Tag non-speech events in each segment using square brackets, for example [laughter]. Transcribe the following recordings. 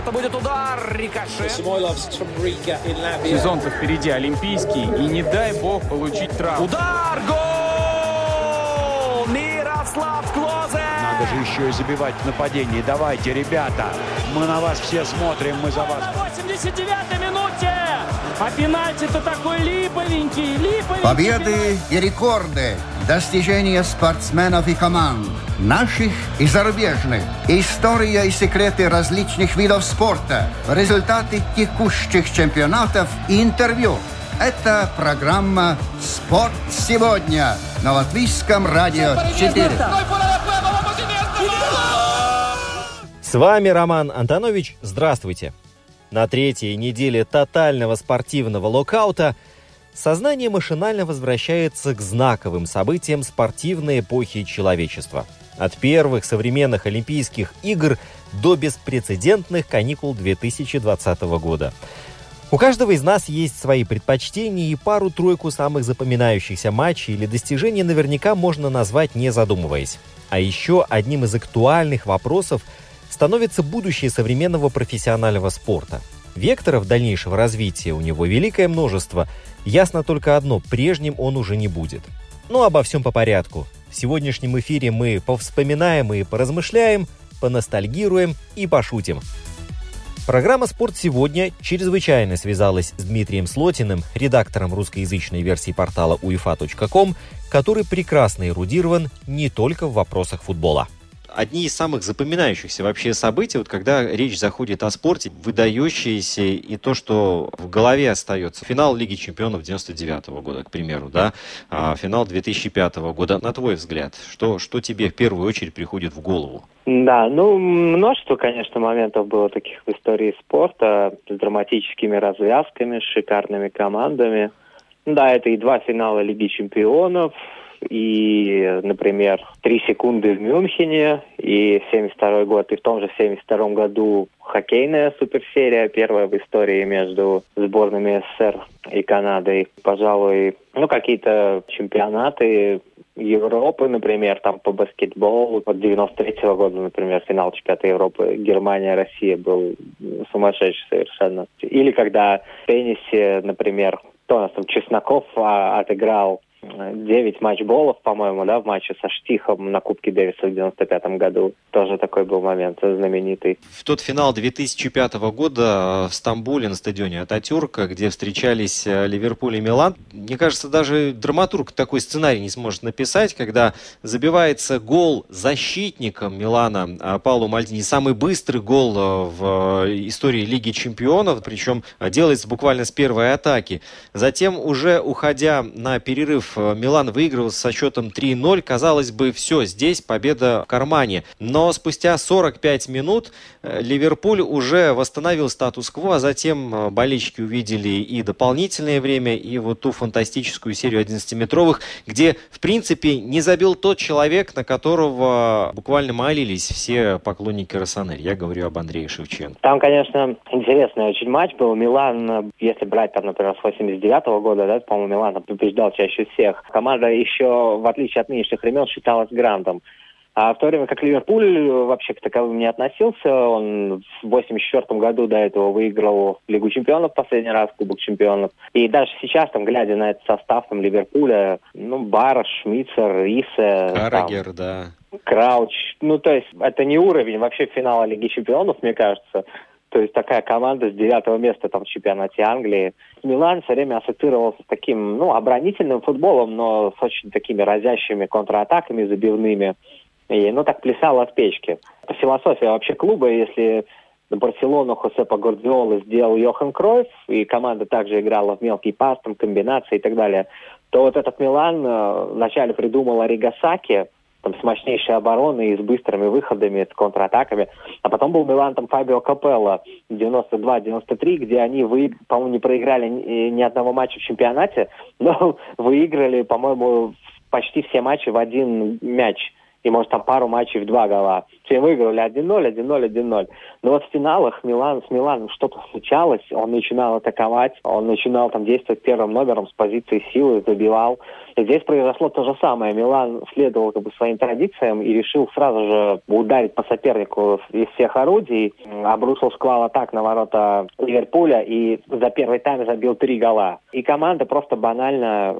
Это будет удар, рикошет. Сезон-то впереди олимпийский, и не дай бог получить травму. Удар, гол! Мирослав Клозе! Надо же еще и забивать в нападении. Давайте, ребята, мы на вас все смотрим, мы за вас. На 89-й минуте! А пенальти-то такой липовенький, липовенький. Победы и рекорды, достижения спортсменов и команд, наших и зарубежных, история и секреты различных видов спорта, результаты текущих чемпионатов и интервью. Это программа «Спорт сегодня» на Латвийском радио 4. С вами Роман Антонович. Здравствуйте. На третьей неделе тотального спортивного локаута сознание машинально возвращается к знаковым событиям спортивной эпохи человечества. От первых современных Олимпийских игр до беспрецедентных каникул 2020 года. У каждого из нас есть свои предпочтения, и пару-тройку самых запоминающихся матчей или достижений наверняка можно назвать не задумываясь. А еще одним из актуальных вопросов – становится будущее современного профессионального спорта. Векторов дальнейшего развития у него великое множество. Ясно только одно – прежним он уже не будет. Но обо всем по порядку. В сегодняшнем эфире мы повспоминаем и поразмышляем, поностальгируем и пошутим. Программа «Спорт сегодня» чрезвычайно связалась с Дмитрием Слотиным, редактором русскоязычной версии портала uefa.com, который прекрасно эрудирован не только в вопросах футбола одни из самых запоминающихся вообще событий, вот когда речь заходит о спорте, выдающиеся и то, что в голове остается. Финал Лиги Чемпионов 99 -го года, к примеру, да, а финал 2005 года. На твой взгляд, что, что тебе в первую очередь приходит в голову? Да, ну, множество, конечно, моментов было таких в истории спорта с драматическими развязками, с шикарными командами. Да, это и два финала Лиги Чемпионов, и, например, три секунды в Мюнхене, и 72 год, и в том же 72 году хоккейная суперсерия, первая в истории между сборными СССР и Канадой. Пожалуй, ну, какие-то чемпионаты Европы, например, там по баскетболу, от 93 -го года, например, финал чемпионата Европы Германия-Россия был сумасшедший совершенно. Или когда в теннисе, например, кто у нас там, Чесноков а, отыграл 9 матчболов, по-моему, да, в матче со Штихом на Кубке Дэвиса в 95 году. Тоже такой был момент знаменитый. В тот финал 2005 года в Стамбуле на стадионе Ататюрка, где встречались э, Ливерпуль и Милан, мне кажется, даже драматург такой сценарий не сможет написать, когда забивается гол защитником Милана а, Паулу Мальдини, самый быстрый гол э, в э, истории Лиги Чемпионов, причем делается буквально с первой атаки. Затем, уже уходя на перерыв Э, Милан выигрывал со счетом 3-0. Казалось бы, все, здесь победа в кармане. Но спустя 45 минут э, Ливерпуль уже восстановил статус-кво, а затем э, болельщики увидели и дополнительное время, и вот ту фантастическую серию 11-метровых, где, в принципе, не забил тот человек, на которого буквально молились все поклонники Росонери. Я говорю об Андрее Шевченко. Там, конечно, интересный очень матч был. Милан, если брать, там, например, с 89 -го года, да, по-моему, Милан побеждал чаще всего всех. Команда еще, в отличие от нынешних времен, считалась грандом. А в то время как Ливерпуль вообще к таковым не относился, он в 84 году до этого выиграл Лигу чемпионов последний раз, Кубок чемпионов. И даже сейчас, там, глядя на этот состав там, Ливерпуля, ну, Бараш, Шмицер, Рисе... Карагер, да. Крауч. Ну, то есть, это не уровень вообще финала Лиги чемпионов, мне кажется. То есть такая команда с девятого места там в чемпионате Англии. Милан все время ассоциировался с таким, ну, оборонительным футболом, но с очень такими разящими контратаками забивными. И, ну, так плясал от печки. Философия вообще клуба, если Барселону Хосепа Гвардиолы сделал Йохан Кройф, и команда также играла в мелкий пас, там, комбинации и так далее, то вот этот Милан э, вначале придумал Оригасаки, там, с мощнейшей обороной и с быстрыми выходами, с контратаками. А потом был Милан там Фабио Капелло 92-93, где они, вы, по-моему, не проиграли ни, ни одного матча в чемпионате, [laughs] но выиграли, по-моему, почти все матчи в один мяч. И, может, там пару матчей в два гола. Все выиграли 1-0, 1-0, 1-0. Но вот в финалах Милан, с Миланом что-то случалось, он начинал атаковать, он начинал там действовать первым номером с позиции силы, забивал. И здесь произошло то же самое. Милан следовал как бы своим традициям и решил сразу же ударить по сопернику из всех орудий, обрушил шквал атак на ворота Ливерпуля и за первый тайм забил три гола. И команда просто банально,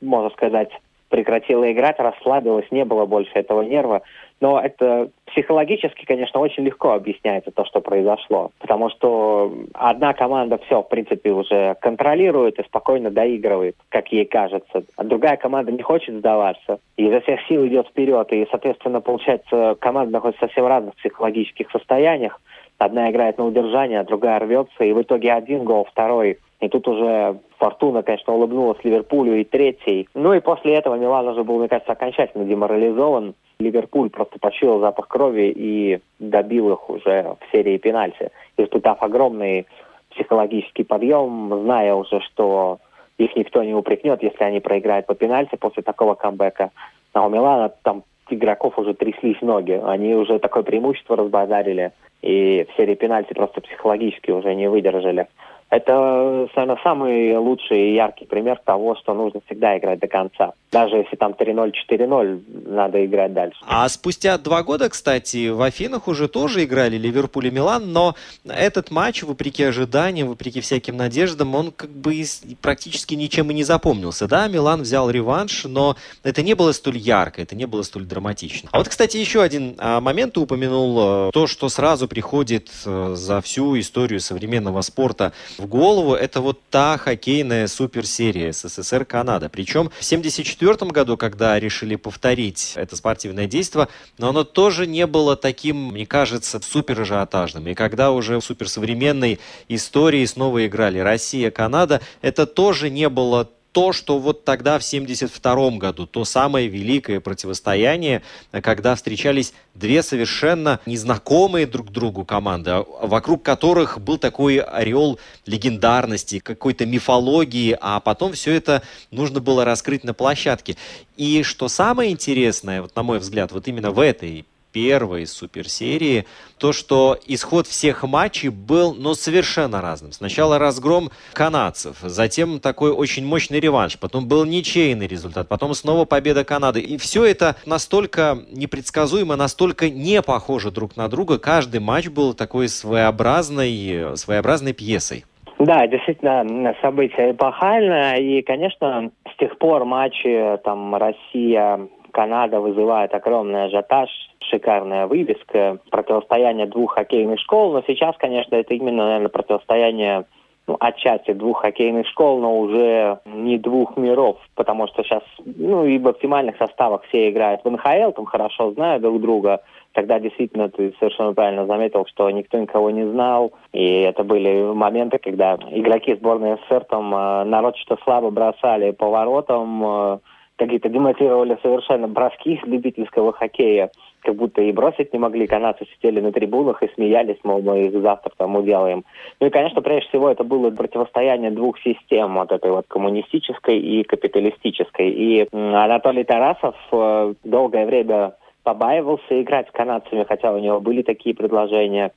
можно сказать, прекратила играть, расслабилась, не было больше этого нерва. Но это психологически, конечно, очень легко объясняется то, что произошло. Потому что одна команда все, в принципе, уже контролирует и спокойно доигрывает, как ей кажется. А другая команда не хочет сдаваться. И изо всех сил идет вперед. И, соответственно, получается, команда находится совсем разных психологических состояниях. Одна играет на удержание, другая рвется. И в итоге один гол, второй и тут уже Фортуна, конечно, улыбнулась Ливерпулю и третий. Ну и после этого Милан уже был, мне кажется, окончательно деморализован. Ливерпуль просто почуял запах крови и добил их уже в серии пенальти, испытав огромный психологический подъем, зная уже, что их никто не упрекнет, если они проиграют по пенальти после такого камбэка. А у Милана там игроков уже тряслись ноги. Они уже такое преимущество разбазарили. И в серии пенальти просто психологически уже не выдержали. Это, наверное, самый лучший и яркий пример того, что нужно всегда играть до конца. Даже если там 3-0, 4-0, надо играть дальше. А спустя два года, кстати, в Афинах уже тоже играли Ливерпуль и Милан, но этот матч, вопреки ожиданиям, вопреки всяким надеждам, он как бы практически ничем и не запомнился. Да, Милан взял реванш, но это не было столь ярко, это не было столь драматично. А вот, кстати, еще один а, момент ты упомянул, э, то, что сразу приходит э, за всю историю современного спорта – в голову, это вот та хоккейная суперсерия СССР-Канада. Причем в 1974 году, когда решили повторить это спортивное действие, но оно тоже не было таким, мне кажется, супер ажиотажным. И когда уже в суперсовременной истории снова играли Россия-Канада, это тоже не было то, что вот тогда в 1972 году, то самое великое противостояние, когда встречались две совершенно незнакомые друг другу команды, а вокруг которых был такой ореол легендарности, какой-то мифологии, а потом все это нужно было раскрыть на площадке. И что самое интересное, вот на мой взгляд, вот именно в этой первой суперсерии, то, что исход всех матчей был, ну, совершенно разным. Сначала разгром канадцев, затем такой очень мощный реванш, потом был ничейный результат, потом снова победа Канады. И все это настолько непредсказуемо, настолько не похоже друг на друга. Каждый матч был такой своеобразной, своеобразной пьесой. Да, действительно, событие эпохальное. И, конечно, с тех пор матчи там Россия, Канада вызывает огромный ажиотаж, шикарная вывеска, противостояние двух хоккейных школ, но сейчас, конечно, это именно, наверное, противостояние ну, отчасти двух хоккейных школ, но уже не двух миров, потому что сейчас, ну, и в оптимальных составах все играют в НХЛ, там хорошо знают друг друга. Тогда действительно ты совершенно правильно заметил, что никто никого не знал, и это были моменты, когда игроки сборной СССР там э, нарочито слабо бросали поворотом, э, какие-то демотивировали совершенно броски любительского хоккея, как будто и бросить не могли. Канадцы сидели на трибунах и смеялись, мол, мы их завтра там уделаем. Ну и, конечно, прежде всего это было противостояние двух систем, вот этой вот коммунистической и капиталистической. И Анатолий Тарасов э, долгое время побаивался играть с канадцами, хотя у него были такие предложения.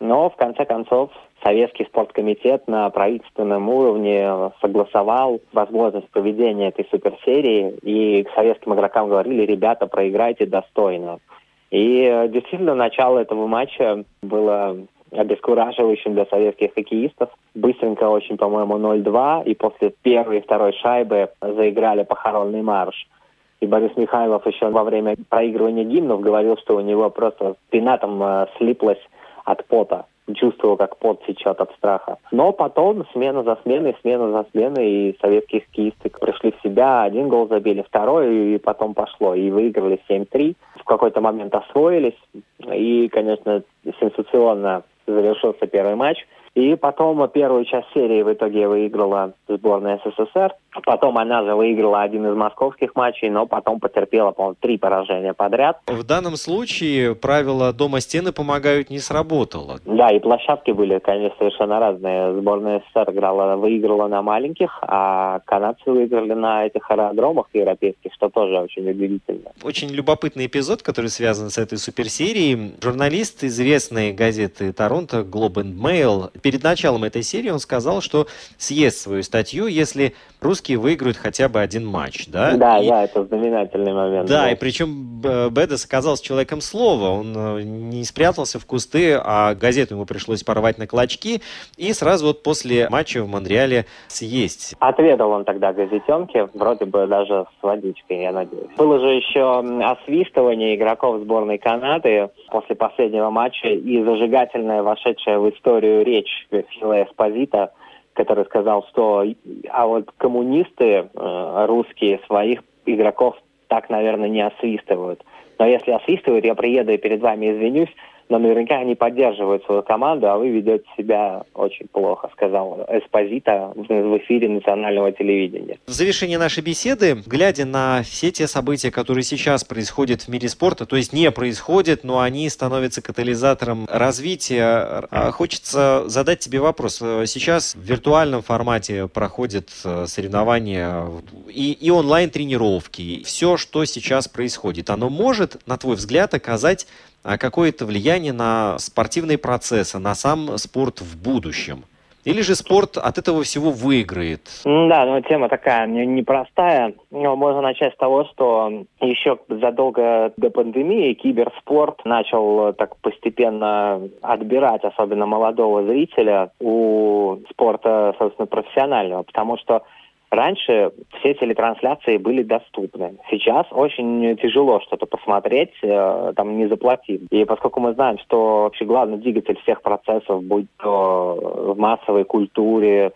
Но, в конце концов, Советский спорткомитет на правительственном уровне согласовал возможность проведения этой суперсерии, и советским игрокам говорили, ребята, проиграйте достойно. И э, действительно, начало этого матча было обескураживающим для советских хоккеистов. Быстренько очень, по-моему, 0-2, и после первой и второй шайбы заиграли похоронный марш. И Борис Михайлов еще во время проигрывания гимнов говорил, что у него просто спина там э, слиплась от пота чувствовал, как пот течет от страха. Но потом смена за сменой, смена за сменой, и советские хоккеисты пришли в себя, один гол забили, второй, и потом пошло, и выиграли 7-3. В какой-то момент освоились, и, конечно, сенсационно завершился первый матч. И потом первую часть серии в итоге выиграла сборная СССР. Потом она же выиграла один из московских матчей, но потом потерпела, по-моему, три поражения подряд. В данном случае правило «дома стены помогают» не сработало. Да, и площадки были, конечно, совершенно разные. Сборная СССР играла, выиграла на маленьких, а канадцы выиграли на этих аэродромах европейских, что тоже очень удивительно. Очень любопытный эпизод, который связан с этой суперсерией. Журналист известной газеты Торонто Globe and Mail перед началом этой серии он сказал, что съест свою статью, если русские выиграют хотя бы один матч, да? Да, и... да, это знаменательный момент. Да, был. и причем Бедес оказался человеком слова. Он э, не спрятался в кусты, а газету ему пришлось порвать на клочки и сразу вот после матча в Монреале съесть. Отведал он тогда газетенки, вроде бы даже с водичкой, я надеюсь. Было же еще освистывание игроков сборной Канады после последнего матча и зажигательная вошедшая в историю речь Фила Эспозита, который сказал, что а вот коммунисты э, русские своих игроков так, наверное, не освистывают. Но если освистывают, я приеду и перед вами извинюсь, но наверняка они поддерживают свою команду, а вы ведете себя очень плохо, сказал Эспозита в эфире национального телевидения. В завершении нашей беседы, глядя на все те события, которые сейчас происходят в мире спорта, то есть не происходят, но они становятся катализатором развития, а хочется задать тебе вопрос. Сейчас в виртуальном формате проходят э, соревнования и, и онлайн-тренировки. Все, что сейчас происходит, оно может, на твой взгляд, оказать какое-то влияние на спортивные процессы, на сам спорт в будущем? Или же спорт от этого всего выиграет? Да, ну тема такая непростая. Но можно начать с того, что еще задолго до пандемии киберспорт начал так постепенно отбирать, особенно молодого зрителя, у спорта, собственно, профессионального. Потому что Раньше все телетрансляции были доступны. Сейчас очень тяжело что-то посмотреть, э, там не заплатив. И поскольку мы знаем, что вообще главный двигатель всех процессов, будь то в массовой культуре,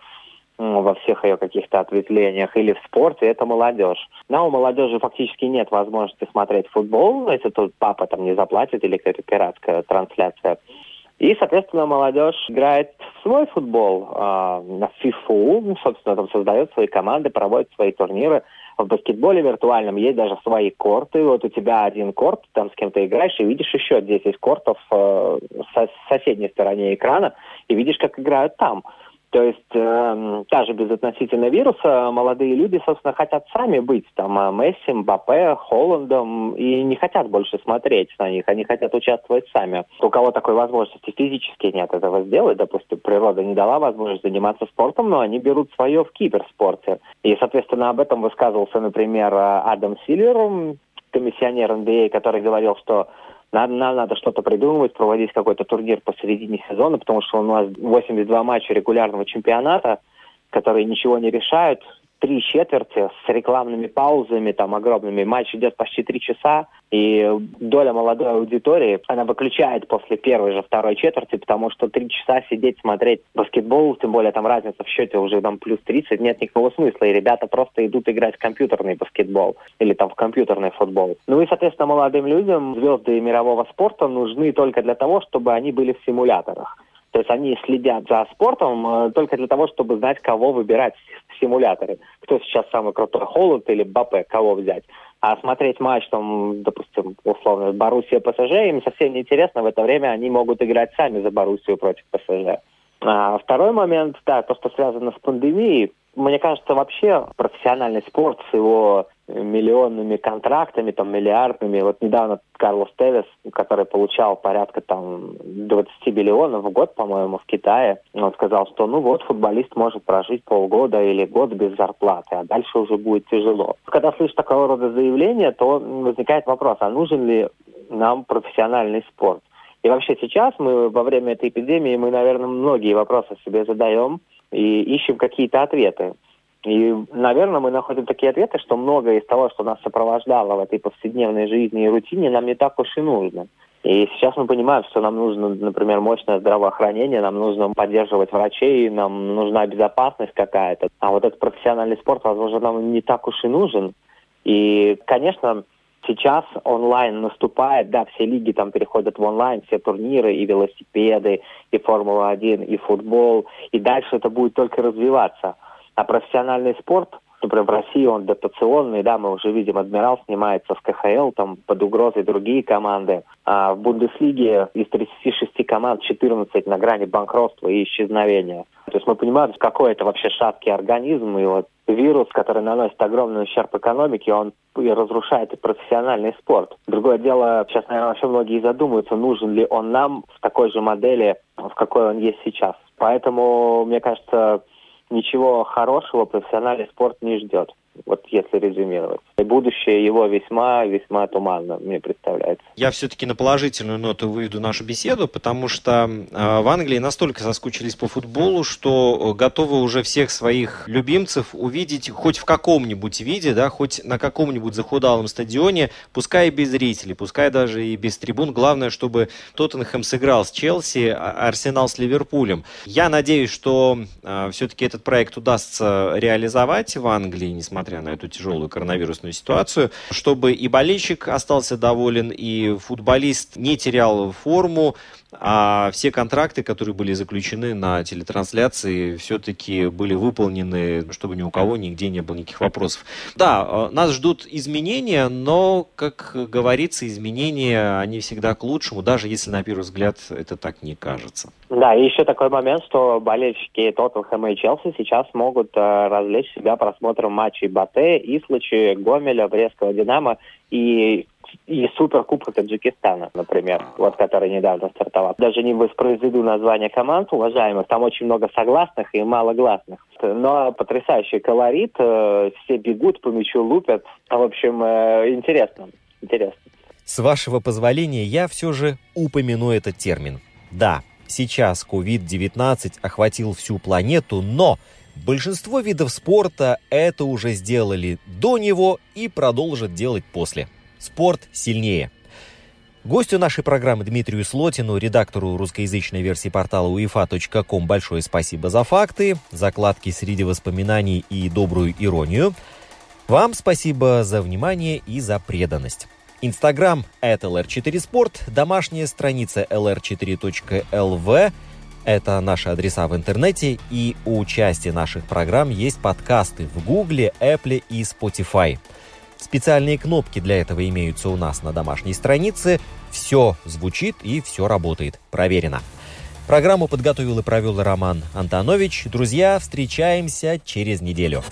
во всех ее каких-то ответвлениях или в спорте, это молодежь. Но у молодежи фактически нет возможности смотреть футбол, если тут папа там не заплатит или какая-то пиратская трансляция. И, соответственно, молодежь играет в свой футбол, э, на FIFA, ну, собственно, там создает свои команды, проводит свои турниры. В баскетболе виртуальном есть даже свои корты. Вот у тебя один корт, там с кем то играешь, и видишь еще 10 кортов э, с соседней стороне экрана, и видишь, как играют там. То есть э, даже без относительно вируса молодые люди, собственно, хотят сами быть там э, Месси, Мбаппе, Холландом и не хотят больше смотреть на них, они хотят участвовать сами. У кого такой возможности физически нет этого сделать, допустим, природа не дала возможность заниматься спортом, но они берут свое в киберспорте. И, соответственно, об этом высказывался, например, Адам Сильвер, комиссионер НБА, который говорил, что нам, нам надо что-то придумывать, проводить какой-то турнир посередине сезона, потому что у нас 82 матча регулярного чемпионата, которые ничего не решают три четверти с рекламными паузами, там огромными. Матч идет почти три часа, и доля молодой аудитории, она выключает после первой же второй четверти, потому что три часа сидеть, смотреть баскетбол, тем более там разница в счете уже там плюс 30, нет никакого смысла, и ребята просто идут играть в компьютерный баскетбол или там в компьютерный футбол. Ну и, соответственно, молодым людям звезды мирового спорта нужны только для того, чтобы они были в симуляторах. То есть они следят за спортом э, только для того, чтобы знать, кого выбирать в симуляторе. Кто сейчас самый крутой, Холланд или Бапе, кого взять. А смотреть матч, там, допустим, условно, Боруссия ПСЖ, им совсем не интересно. В это время они могут играть сами за Боруссию против ПСЖ. А второй момент, да, то, что связано с пандемией. Мне кажется, вообще профессиональный спорт с его миллионными контрактами, там, миллиардными. Вот недавно Карлос Тевес, который получал порядка там 20 миллионов в год, по-моему, в Китае, он сказал, что ну вот футболист может прожить полгода или год без зарплаты, а дальше уже будет тяжело. Когда слышишь такого рода заявления, то возникает вопрос, а нужен ли нам профессиональный спорт? И вообще сейчас мы во время этой эпидемии, мы, наверное, многие вопросы себе задаем и ищем какие-то ответы. И, наверное, мы находим такие ответы, что многое из того, что нас сопровождало в этой повседневной жизни и рутине, нам не так уж и нужно. И сейчас мы понимаем, что нам нужно, например, мощное здравоохранение, нам нужно поддерживать врачей, нам нужна безопасность какая-то. А вот этот профессиональный спорт, возможно, нам не так уж и нужен. И, конечно, сейчас онлайн наступает, да, все лиги там переходят в онлайн, все турниры, и велосипеды, и Формула-1, и футбол, и дальше это будет только развиваться. А профессиональный спорт, Например, в России он дотационный, да, мы уже видим, Адмирал снимается с КХЛ, там под угрозой другие команды. А в Бундеслиге из 36 команд 14 на грани банкротства и исчезновения. То есть мы понимаем, какой это вообще шаткий организм, и вот вирус, который наносит огромный ущерб экономике, он и разрушает и профессиональный спорт. Другое дело, сейчас, наверное, вообще многие задумаются, нужен ли он нам в такой же модели, в какой он есть сейчас. Поэтому, мне кажется, ничего хорошего профессиональный спорт не ждет вот если резюмировать. Будущее его весьма-весьма туманно, мне представляется. Я все-таки на положительную ноту выведу нашу беседу, потому что э, в Англии настолько соскучились по футболу, что готовы уже всех своих любимцев увидеть хоть в каком-нибудь виде, да, хоть на каком-нибудь захудалом стадионе, пускай и без зрителей, пускай даже и без трибун. Главное, чтобы Тоттенхэм сыграл с Челси, а Арсенал с Ливерпулем. Я надеюсь, что э, все-таки этот проект удастся реализовать в Англии, несмотря на эту тяжелую коронавирусную ситуацию, чтобы и болельщик остался доволен, и футболист не терял форму, а все контракты, которые были заключены на телетрансляции, все-таки были выполнены, чтобы ни у кого нигде не было никаких вопросов. Да, э, нас ждут изменения, но, как говорится, изменения, они всегда к лучшему, даже если на первый взгляд это так не кажется. Да, и еще такой момент, что болельщики Тоттенхэма и Челси сейчас могут э, развлечь себя просмотром матчей Батэ, Ислачи, Гомеля, Брестского Динамо и и Суперкубка Таджикистана, например, вот который недавно стартовал. Даже не воспроизведу название команд уважаемых, там очень много согласных и малогласных. Но потрясающий колорит, э, все бегут по мячу, лупят. В общем, э, интересно, интересно. С вашего позволения я все же упомяну этот термин. Да, сейчас COVID-19 охватил всю планету, но большинство видов спорта это уже сделали до него и продолжат делать после. Спорт сильнее. Гостю нашей программы Дмитрию Слотину, редактору русскоязычной версии портала uefa.com большое спасибо за факты, закладки среди воспоминаний и добрую иронию. Вам спасибо за внимание и за преданность. Инстаграм это lr4sport, домашняя страница lr4.lv – это наши адреса в интернете, и у части наших программ есть подкасты в Гугле, Apple и Spotify – Специальные кнопки для этого имеются у нас на домашней странице. Все звучит и все работает. Проверено. Программу подготовил и провел Роман Антонович. Друзья, встречаемся через неделю.